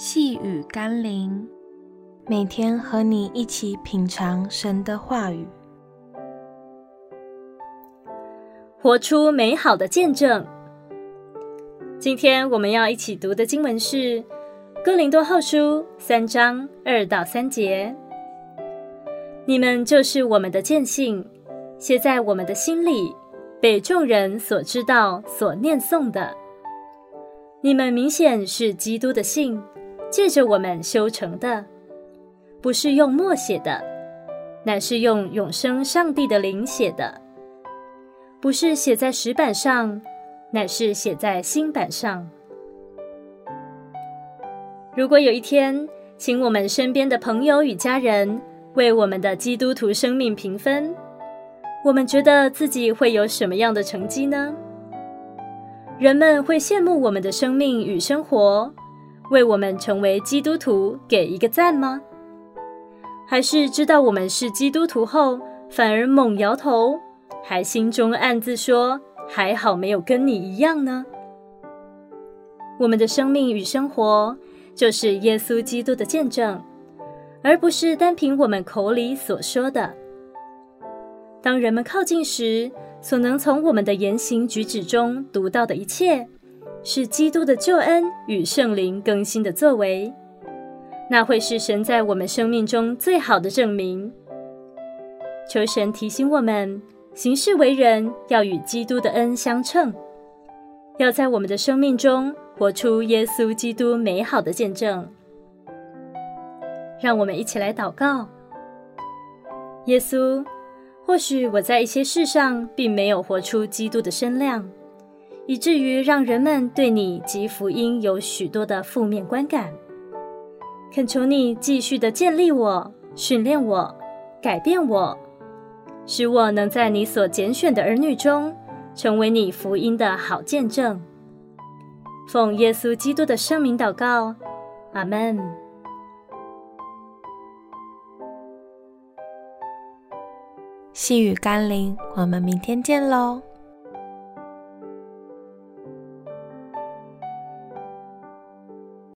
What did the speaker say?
细雨甘霖，每天和你一起品尝神的话语，活出美好的见证。今天我们要一起读的经文是《哥林多后书》三章二到三节。你们就是我们的见信，写在我们的心里，被众人所知道、所念诵的。你们明显是基督的信。借着我们修成的，不是用墨写的，乃是用永生上帝的灵写的；不是写在石板上，乃是写在心板上。如果有一天，请我们身边的朋友与家人为我们的基督徒生命评分，我们觉得自己会有什么样的成绩呢？人们会羡慕我们的生命与生活，为我们成为基督徒给一个赞吗？还是知道我们是基督徒后，反而猛摇头，还心中暗自说：“还好没有跟你一样呢？”我们的生命与生活就是耶稣基督的见证，而不是单凭我们口里所说的。当人们靠近时，所能从我们的言行举止中读到的一切。是基督的救恩与圣灵更新的作为，那会是神在我们生命中最好的证明。求神提醒我们，行事为人要与基督的恩相称，要在我们的生命中活出耶稣基督美好的见证。让我们一起来祷告：耶稣，或许我在一些事上并没有活出基督的身量。以至于让人们对你及福音有许多的负面观感。恳求你继续的建立我、训练我、改变我，使我能在你所拣选的儿女中，成为你福音的好见证。奉耶稣基督的圣名祷告，阿门。细雨甘霖，我们明天见喽。